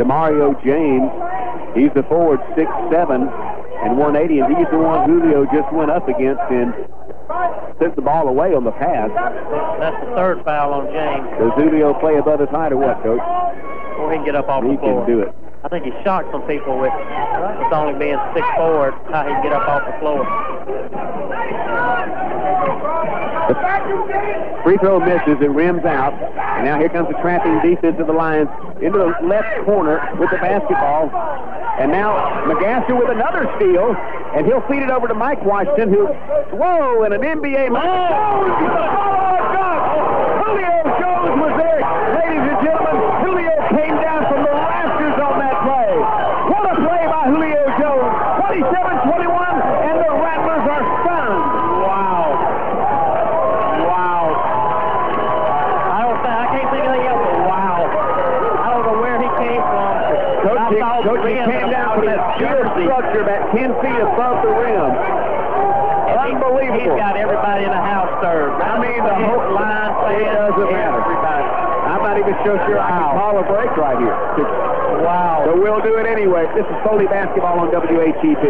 Demario James. He's the forward, 6'7", and 180, and he's the one Julio just went up against and sent the ball away on the pass. That's the third foul on James. Does Julio play above his height or what, Coach? Or he can get up off he the floor. He can do it. I think he shocked some people with, with only being six forward, how he can get up off the floor. Free throw misses It rims out. And now here comes the trapping defense of the Lions into the left corner with the basketball. And now McGaster with another steal, and he'll feed it over to Mike Washington, who, whoa, and an NBA. Oh, Coach, I he, saw the Coach, came down from that jersey. structure about 10 feet above the rim. And he- Unbelievable. He's got everybody in the house served. I mean, the whole line It doesn't matter. Everybody. I'm not even so sure I can Wow. call a break right here. Wow. So we'll do it anyway. This is Foley Basketball on WHEP.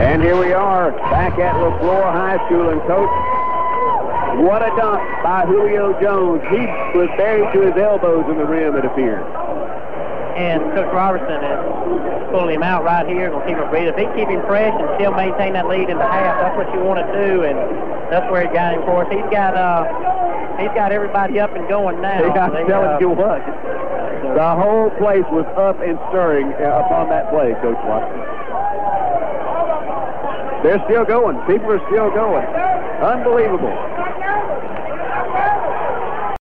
And here we are back at LeFlore High School. And, Coach, what a dunk by Julio Jones. He was buried to his elbows in the rim, it appears. And Coach Robertson is pulling him out right here, going to keep him breathing. If he keep him fresh and still maintain that lead in the half, that's what you want to do, and that's where he got him for us. He's got uh, he's got everybody up and going now. Hey, I'm telling uh, you what. The whole place was up and stirring uh, upon that play, Coach Watson. They're still going. People are still going. Unbelievable.